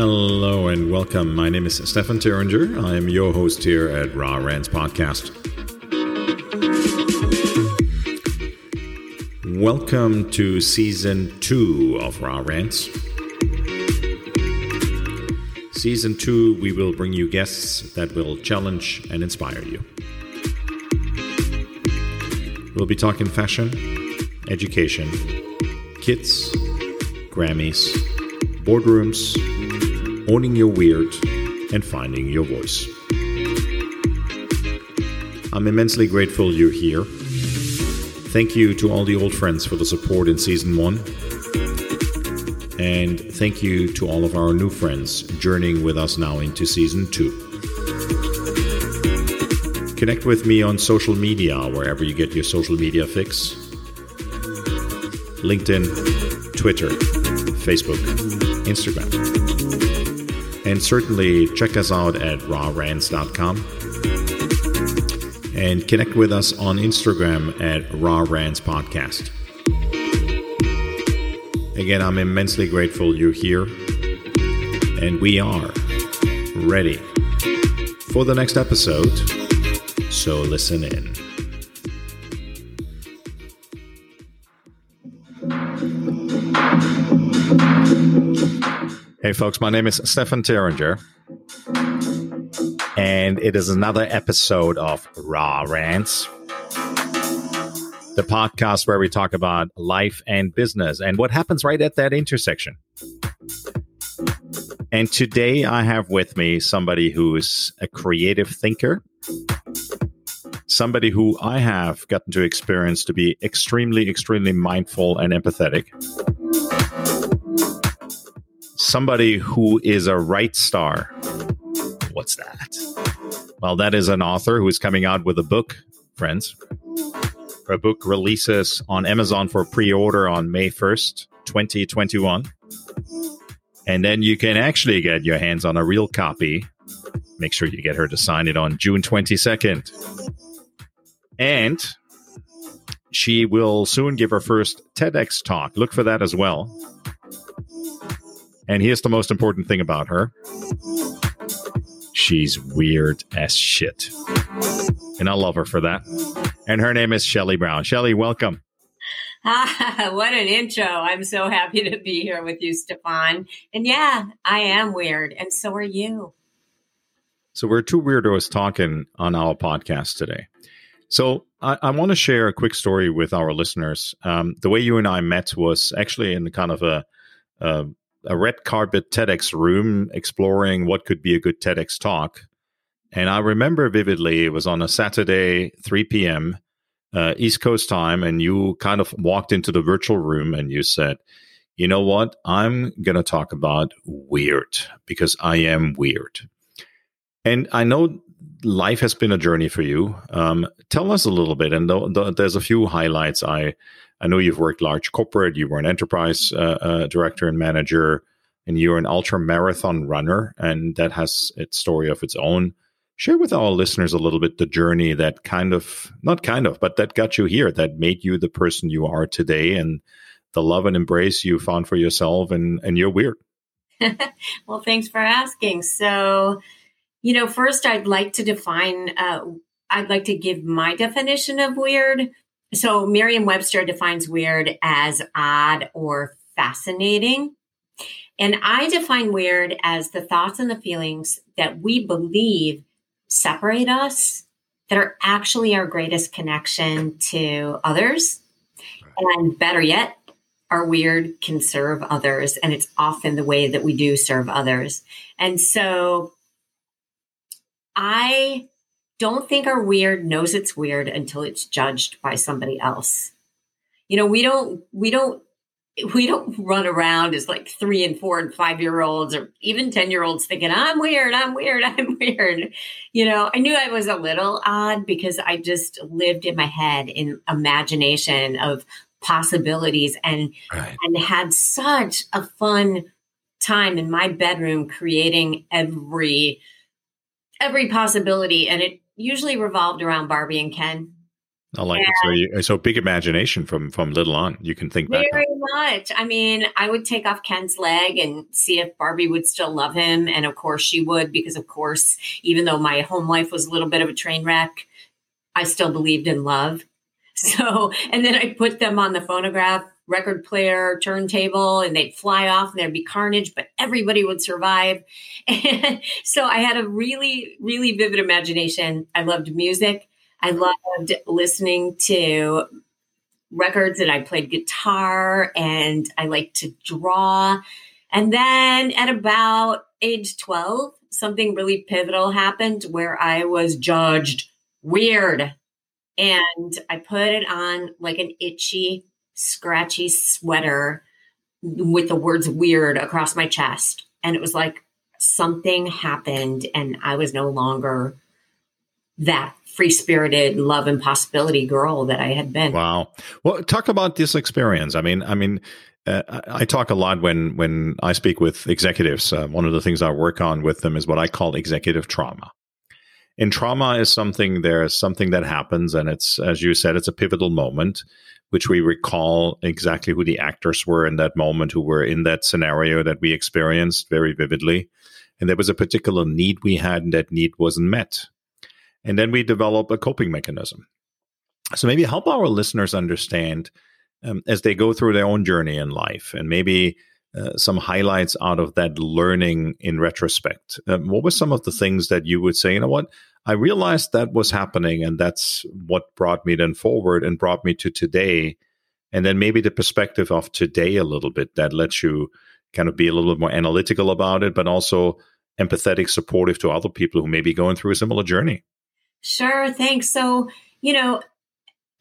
Hello and welcome. My name is Stefan Terringer. I am your host here at Raw Rants Podcast. Welcome to season two of Raw Rants. Season two, we will bring you guests that will challenge and inspire you. We'll be talking fashion, education, kids, Grammys, boardrooms, owning your weird, and finding your voice. I'm immensely grateful you're here. Thank you to all the old friends for the support in season one. And thank you to all of our new friends journeying with us now into season two. Connect with me on social media, wherever you get your social media fix LinkedIn, Twitter, Facebook, Instagram. And certainly check us out at rawrants.com and connect with us on Instagram at Raw Rants Podcast. Again, I'm immensely grateful you're here, and we are ready for the next episode. So listen in. Hey, folks, my name is Stefan Terringer, and it is another episode of Raw Rants, the podcast where we talk about life and business and what happens right at that intersection. And today I have with me somebody who's a creative thinker, somebody who I have gotten to experience to be extremely, extremely mindful and empathetic somebody who is a right star. What's that? Well, that is an author who is coming out with a book, friends. Her book releases on Amazon for pre order on May 1st, 2021. And then you can actually get your hands on a real copy. Make sure you get her to sign it on June 22nd. And she will soon give her first TEDx talk. Look for that as well. And here's the most important thing about her she's weird as shit. And I love her for that. And her name is Shelly Brown. Shelly, welcome. Ah, what an intro. I'm so happy to be here with you, Stefan. And yeah, I am weird. And so are you. So we're two weirdos talking on our podcast today. So I, I want to share a quick story with our listeners. Um, the way you and I met was actually in kind of a, a a red carpet TEDx room exploring what could be a good TEDx talk. And I remember vividly it was on a Saturday, 3 p.m. Uh, East Coast time, and you kind of walked into the virtual room and you said, You know what? I'm going to talk about weird because I am weird. And I know life has been a journey for you. Um, tell us a little bit, and th- th- there's a few highlights I I know you've worked large corporate, you were an enterprise uh, uh, director and manager, and you're an ultra marathon runner, and that has its story of its own. Share with our listeners a little bit the journey that kind of, not kind of, but that got you here, that made you the person you are today, and the love and embrace you found for yourself, and and you're weird. well, thanks for asking. So, you know, first, I'd like to define. Uh, I'd like to give my definition of weird so Merriam Webster defines weird as odd or fascinating. And I define weird as the thoughts and the feelings that we believe separate us, that are actually our greatest connection to others. And better yet, our weird can serve others. And it's often the way that we do serve others. And so I don't think our weird knows it's weird until it's judged by somebody else. You know, we don't, we don't, we don't run around as like three and four and five year olds or even 10 year olds thinking, I'm weird, I'm weird, I'm weird. You know, I knew I was a little odd because I just lived in my head in imagination of possibilities and, right. and had such a fun time in my bedroom creating every every possibility and it usually revolved around Barbie and Ken. I like and it. So, you, so big imagination from from little on. You can think very back. Very much. I mean, I would take off Ken's leg and see if Barbie would still love him, and of course she would, because of course, even though my home life was a little bit of a train wreck, I still believed in love. So, and then I put them on the phonograph record player turntable and they'd fly off and there'd be carnage, but everybody would survive. And so I had a really, really vivid imagination. I loved music. I loved listening to records and I played guitar and I liked to draw. And then at about age 12, something really pivotal happened where I was judged weird. And I put it on like an itchy scratchy sweater with the words weird across my chest. And it was like something happened and I was no longer that free spirited love and possibility girl that I had been. Wow. Well, talk about this experience. I mean, I mean, uh, I talk a lot when when I speak with executives. Uh, one of the things I work on with them is what I call executive trauma. And trauma is something there's something that happens, and it's as you said, it's a pivotal moment which we recall exactly who the actors were in that moment who were in that scenario that we experienced very vividly. And there was a particular need we had, and that need wasn't met. And then we develop a coping mechanism. So maybe help our listeners understand um, as they go through their own journey in life and maybe uh, some highlights out of that learning in retrospect. Um, what were some of the things that you would say, you know what, I realized that was happening, and that's what brought me then forward and brought me to today. And then maybe the perspective of today a little bit that lets you kind of be a little bit more analytical about it, but also empathetic, supportive to other people who may be going through a similar journey. Sure, thanks. So, you know,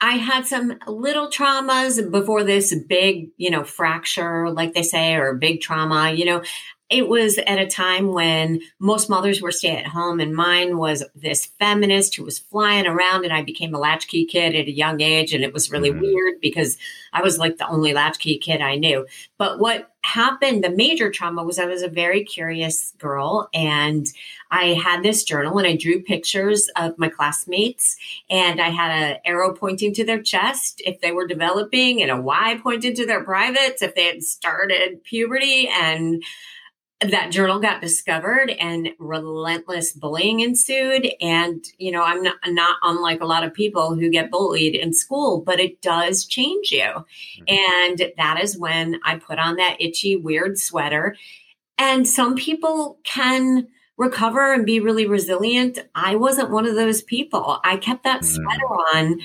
I had some little traumas before this big, you know, fracture, like they say, or big trauma. You know, it was at a time when most mothers were stay at home and mine was this feminist who was flying around and I became a latchkey kid at a young age and it was really mm-hmm. weird because I was like the only latchkey kid I knew. But what happened, the major trauma was I was a very curious girl and I had this journal and I drew pictures of my classmates and I had an arrow pointing to their chest if they were developing and a Y pointed to their privates if they had started puberty and that journal got discovered and relentless bullying ensued. And you know i'm not, not unlike a lot of people who get bullied in school but it does change you. Mm-hmm. and that is when i put on that itchy weird sweater. And some people can recover and be really resilient. I wasn't one of those people. I kept that mm-hmm. sweater on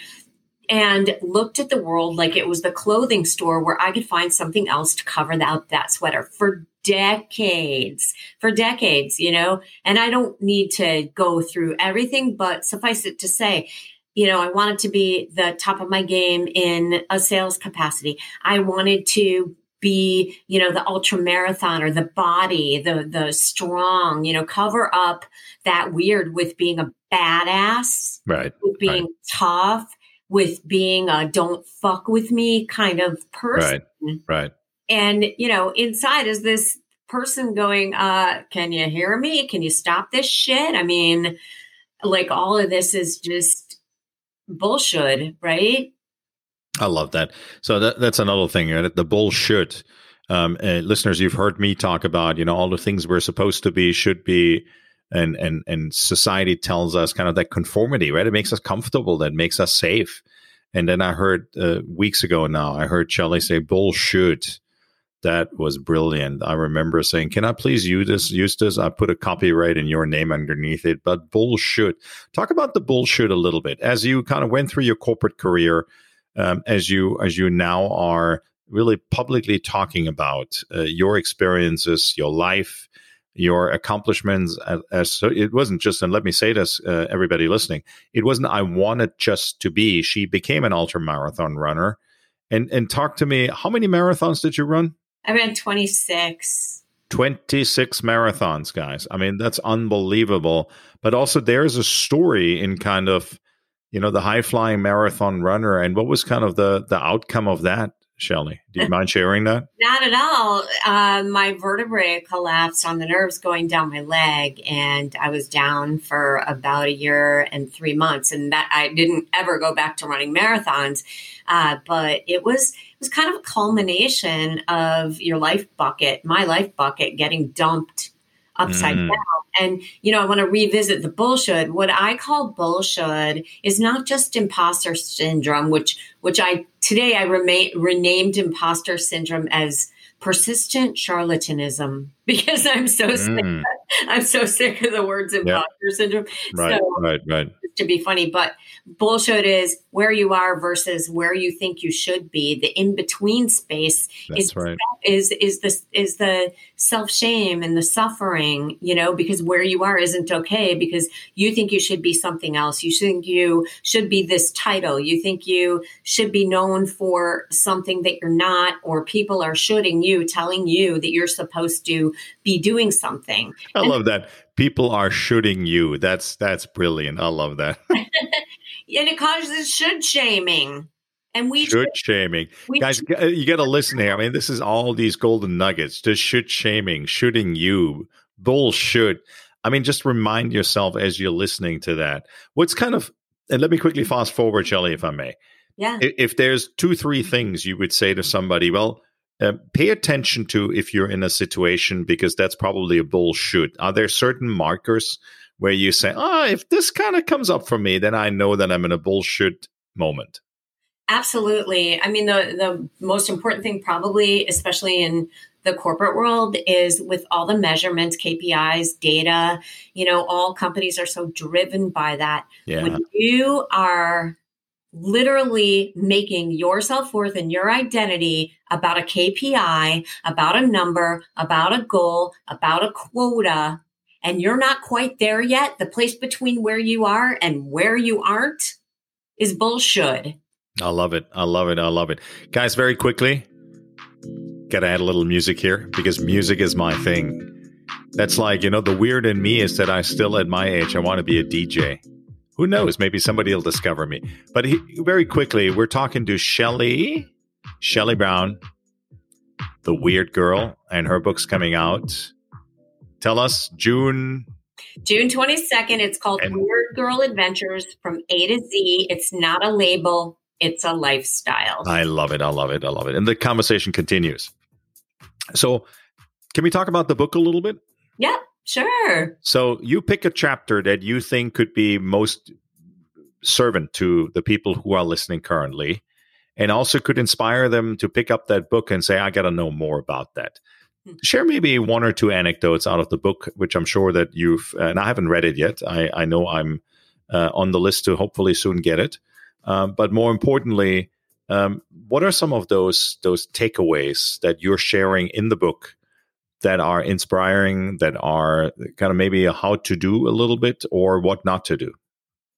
and looked at the world like it was the clothing store where I could find something else to cover that, that sweater for decades, for decades, you know, and I don't need to go through everything, but suffice it to say, you know, I wanted to be the top of my game in a sales capacity. I wanted to be, you know, the ultra marathoner, the body, the the strong, you know, cover up that weird with being a badass, right? With being right. tough, with being a don't fuck with me kind of person. Right. Right. And, you know, inside is this person going, uh, can you hear me? Can you stop this shit? I mean, like all of this is just bullshit, right? I love that. So that, that's another thing. Right? The bullshit. Um, uh, listeners, you've heard me talk about, you know, all the things we're supposed to be, should be, and and and society tells us kind of that conformity, right? It makes us comfortable, that makes us safe. And then I heard uh, weeks ago now, I heard Shelley say bullshit that was brilliant. I remember saying, "Can I please use this? Use this? I put a copyright in your name underneath it." But bullshit. Talk about the bullshit a little bit as you kind of went through your corporate career, um, as you as you now are really publicly talking about uh, your experiences, your life, your accomplishments. As, as so it wasn't just, and let me say this, uh, everybody listening, it wasn't. I wanted just to be. She became an ultra marathon runner. And and talk to me. How many marathons did you run? I ran 26. 26 marathons, guys. I mean, that's unbelievable. But also, there's a story in kind of, you know, the high flying marathon runner. And what was kind of the the outcome of that Shelley? Do you mind sharing that? Not at all. Uh, my vertebrae collapsed on the nerves going down my leg, and I was down for about a year and three months. And that I didn't ever go back to running marathons, uh, but it was it was kind of a culmination of your life bucket, my life bucket, getting dumped upside mm. down. And, you know, I want to revisit the bullshit. What I call bullshit is not just imposter syndrome, which, which I, today I remain, renamed imposter syndrome as persistent charlatanism because I'm so mm. sick. I'm so sick of the words imposter yep. syndrome. Right, so, right, right. To be funny, but bullshit is where you are versus where you think you should be. The in between space That's is right. is is the is the self shame and the suffering. You know, because where you are isn't okay because you think you should be something else. You think you should be this title. You think you should be known for something that you're not, or people are shooting you, telling you that you're supposed to be doing something. I and, love that. People are shooting you. That's that's brilliant. I love that. and it causes should shaming. And we should shaming. We Guys, should. Uh, you got to listen here. I mean, this is all these golden nuggets. Just should shaming, shooting you, bullshit. I mean, just remind yourself as you're listening to that. What's kind of, and let me quickly fast forward, Shelley, if I may. Yeah. If there's two, three things you would say to somebody, well, uh, pay attention to if you're in a situation because that's probably a bullshit. Are there certain markers where you say, "Oh, if this kind of comes up for me, then I know that I'm in a bullshit moment"? Absolutely. I mean, the the most important thing, probably, especially in the corporate world, is with all the measurements, KPIs, data. You know, all companies are so driven by that. Yeah. When you are literally making your self worth and your identity about a KPI, about a number, about a goal, about a quota, and you're not quite there yet, the place between where you are and where you aren't is bullshit. I love it. I love it. I love it. Guys, very quickly, got to add a little music here because music is my thing. That's like, you know, the weird in me is that I still at my age, I want to be a DJ who knows? Maybe somebody will discover me. But he, very quickly, we're talking to Shelley, Shelley Brown, the weird girl, and her book's coming out. Tell us, June. June 22nd. It's called and, Weird Girl Adventures from A to Z. It's not a label, it's a lifestyle. I love it. I love it. I love it. And the conversation continues. So, can we talk about the book a little bit? Yep. Sure. So you pick a chapter that you think could be most servant to the people who are listening currently and also could inspire them to pick up that book and say, I got to know more about that. Hmm. Share maybe one or two anecdotes out of the book, which I'm sure that you've, and I haven't read it yet. I, I know I'm uh, on the list to hopefully soon get it. Um, but more importantly, um, what are some of those those takeaways that you're sharing in the book that are inspiring, that are kind of maybe how to do a little bit or what not to do?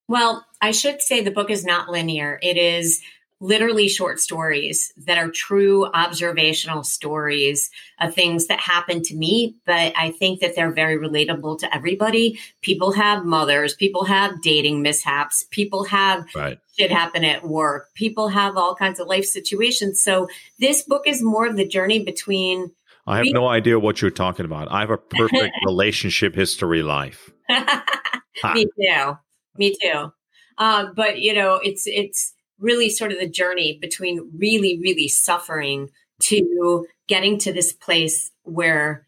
Well, I should say the book is not linear. It is literally short stories that are true observational stories of things that happened to me, but I think that they're very relatable to everybody. People have mothers, people have dating mishaps, people have right. shit happen at work, people have all kinds of life situations. So this book is more of the journey between I have no idea what you're talking about. I have a perfect relationship history life. Me too. Me too. Um, but you know, it's it's really sort of the journey between really, really suffering to getting to this place where,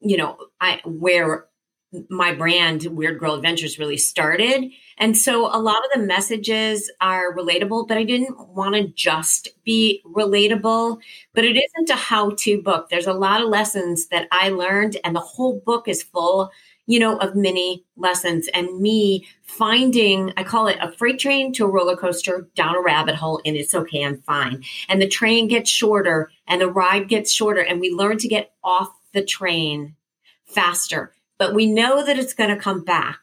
you know, I where my brand Weird Girl Adventures really started. And so a lot of the messages are relatable, but I didn't want to just be relatable. But it isn't a how to book. There's a lot of lessons that I learned, and the whole book is full, you know, of many lessons and me finding, I call it a freight train to a roller coaster down a rabbit hole, and it's okay, I'm fine. And the train gets shorter and the ride gets shorter, and we learn to get off the train faster but we know that it's going to come back.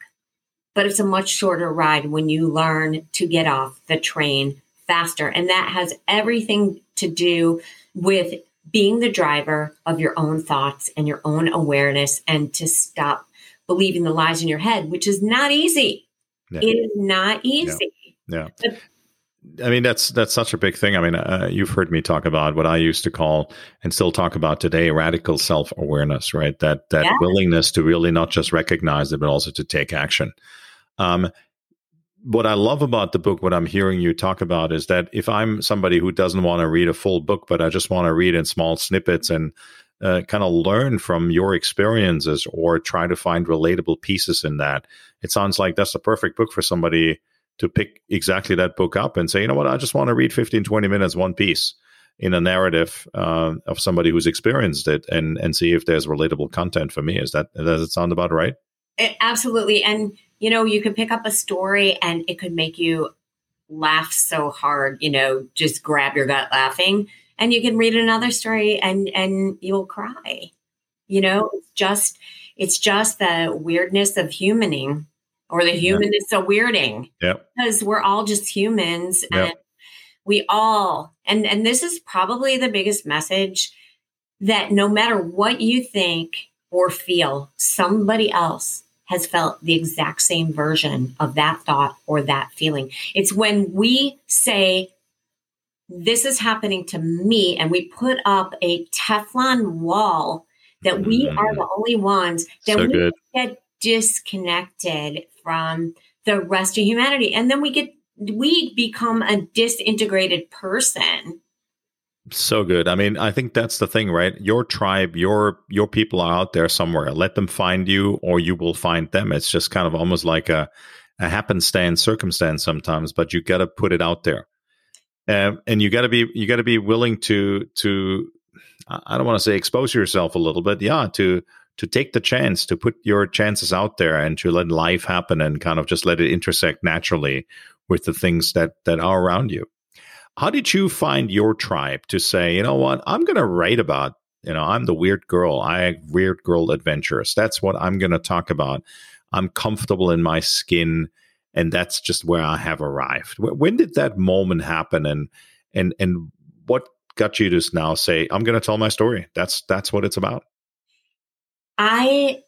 But it's a much shorter ride when you learn to get off the train faster. And that has everything to do with being the driver of your own thoughts and your own awareness and to stop believing the lies in your head, which is not easy. It is not easy. Yeah. yeah. I mean, that's that's such a big thing. I mean, uh, you've heard me talk about what I used to call and still talk about today: radical self awareness. Right? That that yeah. willingness to really not just recognize it, but also to take action. Um, what I love about the book, what I'm hearing you talk about, is that if I'm somebody who doesn't want to read a full book, but I just want to read in small snippets and uh, kind of learn from your experiences or try to find relatable pieces in that, it sounds like that's the perfect book for somebody to pick exactly that book up and say, you know what, I just want to read 15, 20 minutes, one piece in a narrative uh, of somebody who's experienced it and and see if there's relatable content for me. Is that does it sound about right? It, absolutely. And you know, you can pick up a story and it could make you laugh so hard, you know, just grab your gut laughing. And you can read another story and and you'll cry. You know, it's just it's just the weirdness of humaning or the humanness yeah. of weirding. Yeah. Because we're all just humans and we all and and this is probably the biggest message that no matter what you think or feel, somebody else has felt the exact same version of that thought or that feeling. It's when we say, This is happening to me, and we put up a Teflon wall that we mm. are the only ones that so we good. get disconnected from the rest of humanity. And then we get, we become a disintegrated person. So good. I mean, I think that's the thing, right? Your tribe, your your people are out there somewhere. Let them find you, or you will find them. It's just kind of almost like a, a happenstance circumstance sometimes, but you got to put it out there, um, and you got to be you got to be willing to to I don't want to say expose yourself a little bit, yeah, to to take the chance to put your chances out there and to let life happen and kind of just let it intersect naturally with the things that that are around you. How did you find your tribe to say, you know what, I'm going to write about, you know, I'm the weird girl. I weird girl adventurous. That's what I'm going to talk about. I'm comfortable in my skin and that's just where I have arrived. When did that moment happen and and and what got you to now say, I'm going to tell my story? That's that's what it's about. I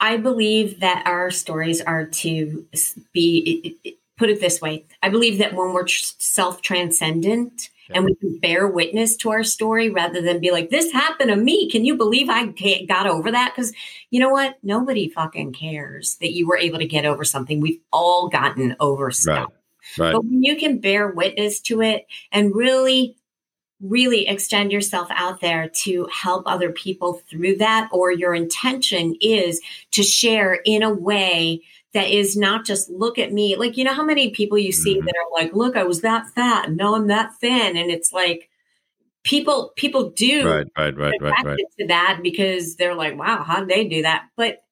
I believe that our stories are to be put it this way. I believe that when we're self transcendent and we can bear witness to our story rather than be like, this happened to me. Can you believe I got over that? Because you know what? Nobody fucking cares that you were able to get over something. We've all gotten over stuff. Right. Right. But when you can bear witness to it and really really extend yourself out there to help other people through that, or your intention is to share in a way that is not just look at me. Like, you know, how many people you see mm-hmm. that are like, look, I was that fat and now I'm that thin. And it's like, people, people do right, right, right, right, right. to that because they're like, wow, how did they do that? But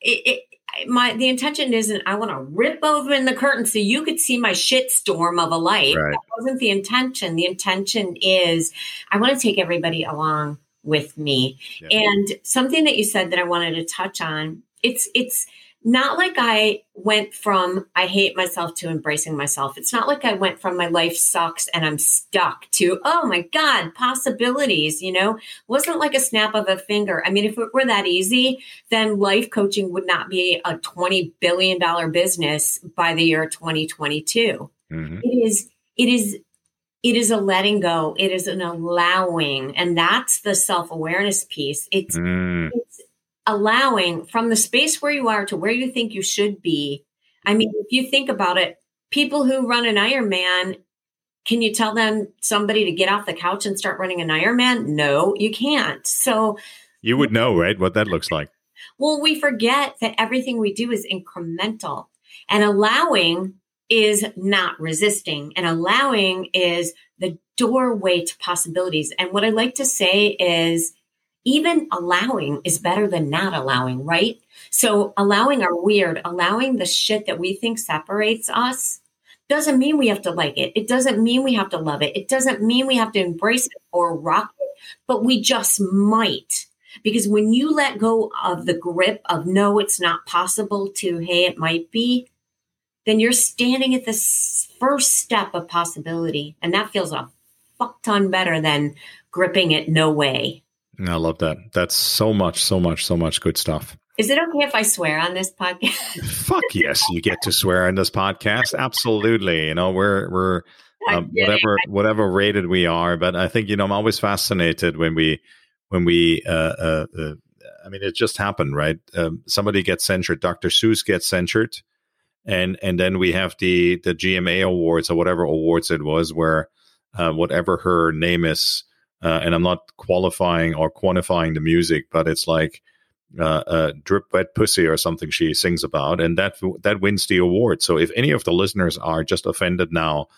it, it my the intention isn't I want to rip open the curtain so you could see my shit storm of a life. Right. That wasn't the intention. The intention is I want to take everybody along with me. And something that you said that I wanted to touch on, it's it's not like I went from I hate myself to embracing myself. It's not like I went from my life sucks and I'm stuck to, oh my God, possibilities, you know, wasn't like a snap of a finger. I mean, if it were that easy, then life coaching would not be a $20 billion business by the year 2022. Mm-hmm. It is, it is, it is a letting go. It is an allowing. And that's the self awareness piece. It's, mm. it's allowing from the space where you are to where you think you should be. I mean, if you think about it, people who run an Ironman, can you tell them somebody to get off the couch and start running an Ironman? No, you can't. So you would know, right, what that looks like. Well, we forget that everything we do is incremental and allowing is not resisting and allowing is the doorway to possibilities. And what I like to say is even allowing is better than not allowing, right? So allowing our weird, allowing the shit that we think separates us doesn't mean we have to like it. It doesn't mean we have to love it. It doesn't mean we have to embrace it or rock it, but we just might. Because when you let go of the grip of no, it's not possible to, hey, it might be, then you're standing at the first step of possibility. And that feels a fuck ton better than gripping it no way. I love that. That's so much, so much, so much good stuff. Is it okay if I swear on this podcast? Fuck yes, you get to swear on this podcast. Absolutely. You know, we're we're um, whatever whatever rated we are, but I think you know I'm always fascinated when we when we uh, uh, uh I mean it just happened, right? Um, somebody gets censured. Dr. Seuss gets censured, and and then we have the the GMA awards or whatever awards it was, where uh, whatever her name is, uh, and I'm not qualifying or quantifying the music, but it's like uh, uh, "Drip Wet Pussy" or something she sings about, and that that wins the award. So if any of the listeners are just offended now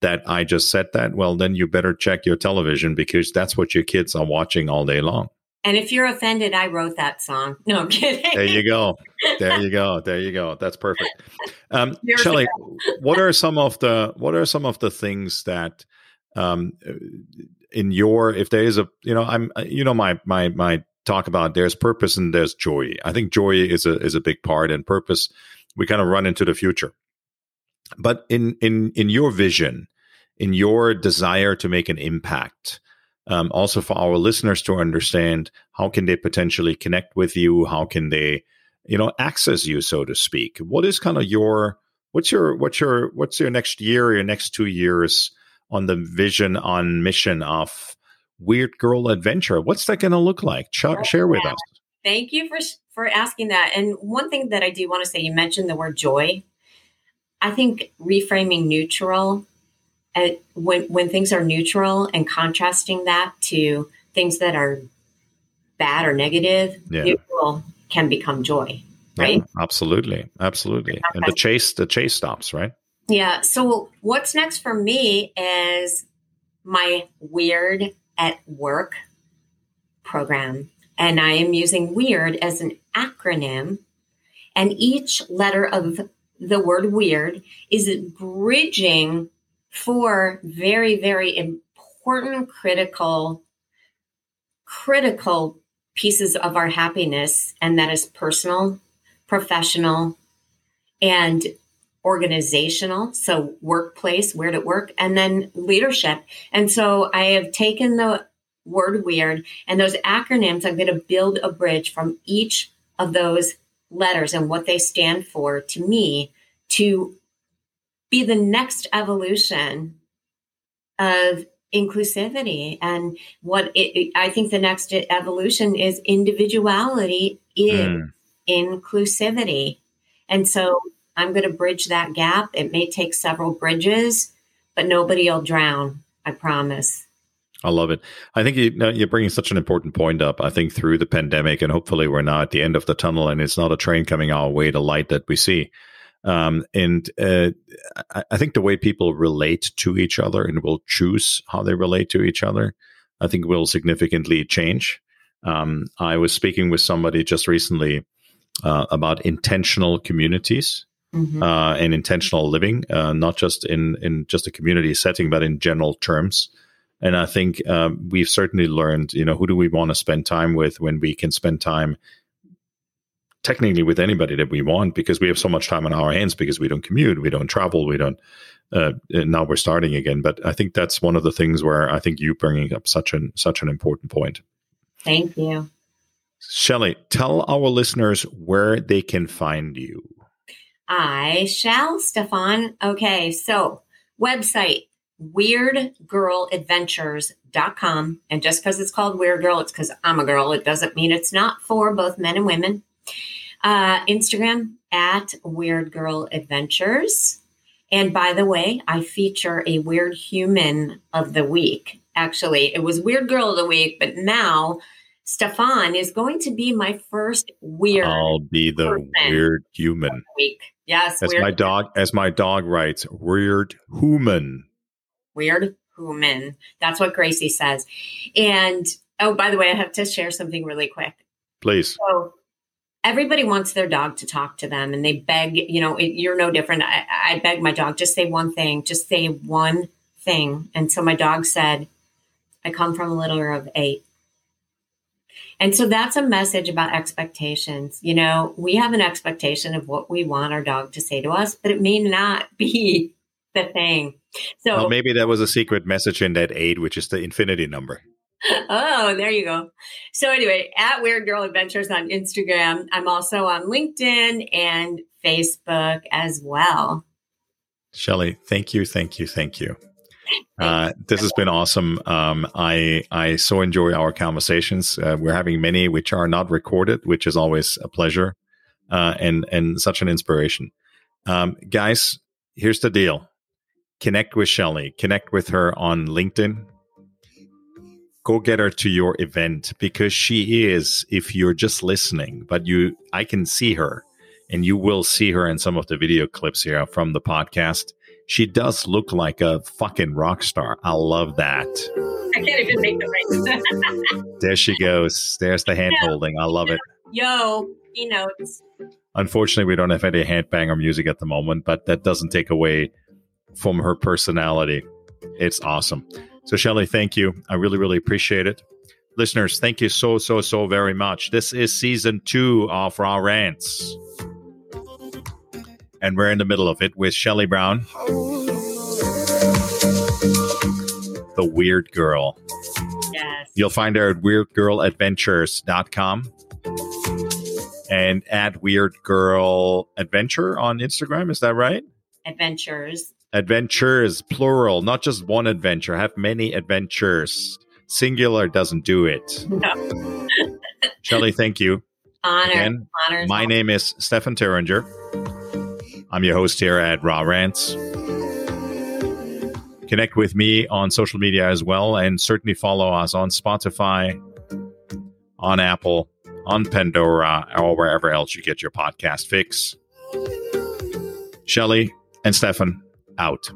that I just said that, well, then you better check your television because that's what your kids are watching all day long. And if you're offended, I wrote that song. No, I'm kidding. There you go. There you go. There you go. That's perfect. Um, Shelly, what are some of the what are some of the things that um, in your if there is a you know I'm you know my my my talk about there's purpose and there's joy. I think joy is a is a big part, and purpose we kind of run into the future. But in in in your vision, in your desire to make an impact, um, also for our listeners to understand how can they potentially connect with you, how can they, you know, access you, so to speak. What is kind of your what's your what's your what's your next year, your next two years on the vision on mission of Weird Girl Adventure? What's that going to look like? Ch- share with us. Thank you for for asking that. And one thing that I do want to say, you mentioned the word joy. I think reframing neutral uh, when when things are neutral and contrasting that to things that are bad or negative, yeah. neutral can become joy. Right? Yeah, absolutely, absolutely. And the chase, the chase stops, right? Yeah. So what's next for me is my weird at work program. And I am using weird as an acronym. And each letter of the word weird is bridging four very, very important, critical, critical pieces of our happiness. And that is personal, professional, and organizational. So, workplace, where to work, and then leadership. And so, I have taken the word weird and those acronyms, I'm going to build a bridge from each of those letters and what they stand for to me to be the next evolution of inclusivity and what it, i think the next evolution is individuality in mm. inclusivity and so i'm going to bridge that gap it may take several bridges but nobody will drown i promise I love it. I think you, you're bringing such an important point up. I think through the pandemic, and hopefully we're now at the end of the tunnel, and it's not a train coming our way, the light that we see. Um, and uh, I, I, think the way people relate to each other and will choose how they relate to each other, I think will significantly change. Um, I was speaking with somebody just recently uh, about intentional communities. Mm-hmm. Uh, and intentional living, uh, not just in, in just a community setting, but in general terms. And I think um, we've certainly learned, you know, who do we want to spend time with when we can spend time technically with anybody that we want because we have so much time on our hands because we don't commute, we don't travel, we don't. Uh, now we're starting again, but I think that's one of the things where I think you bringing up such an such an important point. Thank you, Shelly. Tell our listeners where they can find you. I shall, Stefan. Okay, so website weirdgirladventures.com. And just because it's called Weird Girl, it's because I'm a girl. It doesn't mean it's not for both men and women. Uh, Instagram at Weird Girl Adventures. And by the way, I feature a weird human of the week. Actually, it was Weird Girl of the Week, but now Stefan is going to be my first weird. I'll be the weird human. Week. Yes. As my dog, as my dog writes, weird human. Weird human. That's what Gracie says. And oh, by the way, I have to share something really quick. Please. So everybody wants their dog to talk to them and they beg, you know, it, you're no different. I, I beg my dog, just say one thing, just say one thing. And so my dog said, I come from a litter of eight. And so that's a message about expectations. You know, we have an expectation of what we want our dog to say to us, but it may not be the thing. So well, maybe that was a secret message in that eight, which is the infinity number. oh, there you go. So anyway, at Weird Girl Adventures on Instagram. I'm also on LinkedIn and Facebook as well. Shelly, thank you, thank you, thank you. Uh, this has been awesome. Um, I I so enjoy our conversations. Uh, we're having many which are not recorded, which is always a pleasure uh, and and such an inspiration. Um, guys, here's the deal: connect with Shelly, connect with her on LinkedIn. Go get her to your event because she is. If you're just listening, but you, I can see her, and you will see her in some of the video clips here from the podcast. She does look like a fucking rock star. I love that. I can't even make the right. there she goes. There's the hand holding. I love it. Yo, keynotes. Unfortunately, we don't have any handbanger music at the moment, but that doesn't take away from her personality. It's awesome. So, Shelly, thank you. I really, really appreciate it. Listeners, thank you so, so, so very much. This is season two of Raw Rants. And we're in the middle of it with Shelly Brown, the weird girl. Yes. You'll find her at weirdgirladventures.com and at Weird Girl Adventure on Instagram. Is that right? Adventures. Adventures, plural, not just one adventure. Have many adventures. Singular doesn't do it. No. Shelly, thank you. Honor. Again, Honor. My name is Stefan Terringer. I'm your host here at Raw Rants. Connect with me on social media as well, and certainly follow us on Spotify, on Apple, on Pandora, or wherever else you get your podcast fix. Shelly and Stefan out.